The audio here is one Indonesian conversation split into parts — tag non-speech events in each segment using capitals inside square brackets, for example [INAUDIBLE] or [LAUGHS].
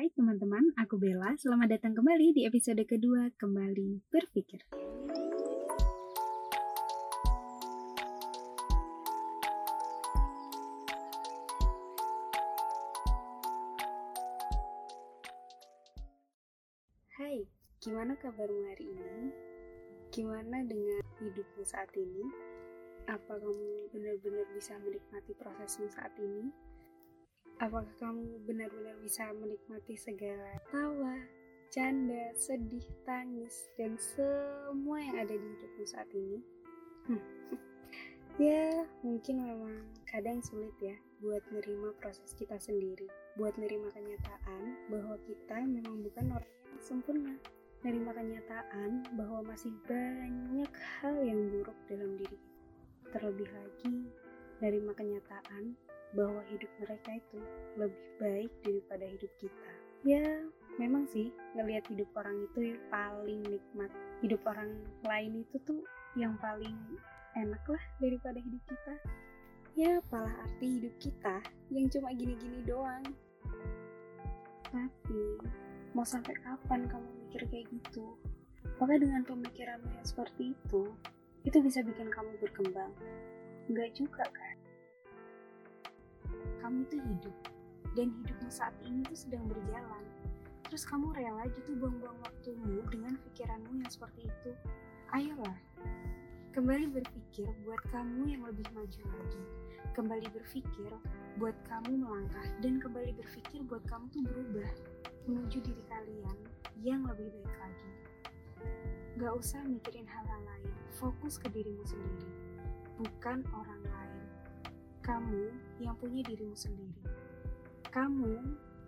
Hai teman-teman, aku Bella. Selamat datang kembali di episode kedua Kembali Berpikir. Hai, gimana kabarmu hari ini? Gimana dengan hidupmu saat ini? Apa kamu benar-benar bisa menikmati prosesmu saat ini? Apakah kamu benar-benar bisa menikmati segala tawa, canda, sedih, tangis, dan semua yang ada di hidupmu saat ini? Hmm. [LAUGHS] ya, mungkin memang kadang sulit ya buat nerima proses kita sendiri, buat nerima kenyataan bahwa kita memang bukan orang yang sempurna, nerima kenyataan bahwa masih banyak hal yang buruk dalam diri. Terlebih lagi, nerima kenyataan bahwa hidup mereka itu lebih baik daripada hidup kita. Ya, memang sih ngelihat hidup orang itu yang paling nikmat. Hidup orang lain itu tuh yang paling enak lah daripada hidup kita. Ya, apalah arti hidup kita yang cuma gini-gini doang. Tapi, mau sampai kapan kamu mikir kayak gitu? Apakah dengan pemikiranmu yang seperti itu, itu bisa bikin kamu berkembang? Enggak juga kan? Kamu itu hidup, dan hidupmu saat ini tuh sedang berjalan. Terus kamu rela gitu buang-buang waktumu dengan pikiranmu yang seperti itu? Ayolah, kembali berpikir buat kamu yang lebih maju lagi. Kembali berpikir buat kamu melangkah dan kembali berpikir buat kamu tuh berubah menuju diri kalian yang lebih baik lagi. Gak usah mikirin hal-hal lain, fokus ke dirimu sendiri, bukan orang lain. Kamu yang punya dirimu sendiri. Kamu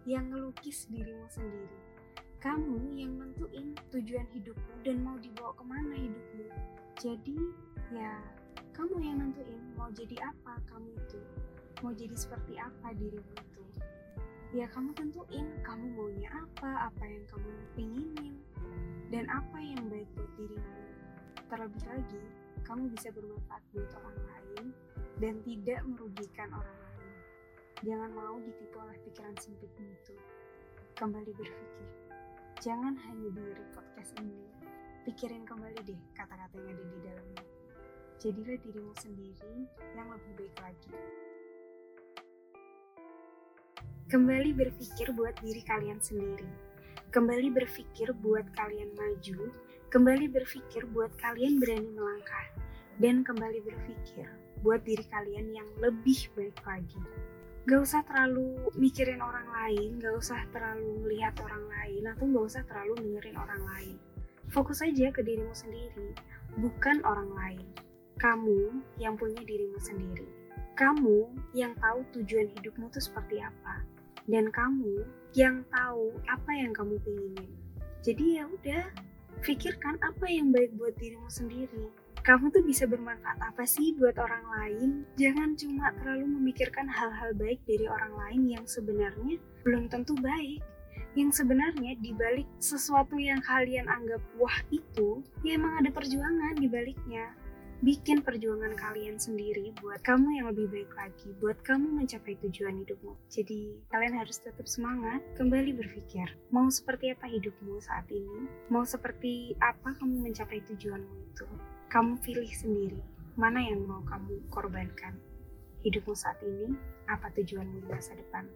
yang ngelukis dirimu sendiri. Kamu yang nentuin tujuan hidupmu dan mau dibawa ke mana hidupmu. Jadi, ya, kamu yang nentuin mau jadi apa kamu itu. Mau jadi seperti apa dirimu itu. Ya, kamu tentuin kamu maunya apa, apa yang kamu pinginin, dan apa yang baik buat dirimu. Terlebih lagi, kamu bisa bermanfaat buat orang lain dan tidak merugikan orang lain. Jangan mau ditipu oleh pikiran sempitmu itu. Kembali berpikir. Jangan hanya dengerin podcast ini. Pikirin kembali deh kata-kata yang ada di dalamnya. Jadilah dirimu sendiri yang lebih baik lagi. Kembali berpikir buat diri kalian sendiri. Kembali berpikir buat kalian maju. Kembali berpikir buat kalian berani melangkah. Dan kembali berpikir buat diri kalian yang lebih baik lagi. Gak usah terlalu mikirin orang lain, gak usah terlalu melihat orang lain, atau gak usah terlalu dengerin orang lain. Fokus aja ke dirimu sendiri, bukan orang lain. Kamu yang punya dirimu sendiri. Kamu yang tahu tujuan hidupmu tuh seperti apa. Dan kamu yang tahu apa yang kamu pinginin. Jadi ya udah, pikirkan apa yang baik buat dirimu sendiri kamu tuh bisa bermanfaat apa sih buat orang lain? Jangan cuma terlalu memikirkan hal-hal baik dari orang lain yang sebenarnya belum tentu baik. Yang sebenarnya dibalik sesuatu yang kalian anggap wah itu, ya emang ada perjuangan di baliknya. Bikin perjuangan kalian sendiri buat kamu yang lebih baik lagi, buat kamu mencapai tujuan hidupmu. Jadi, kalian harus tetap semangat, kembali berpikir, mau seperti apa hidupmu saat ini? Mau seperti apa kamu mencapai tujuanmu itu? Kamu pilih sendiri mana yang mau kamu korbankan. Hidupmu saat ini, apa tujuanmu di masa depan.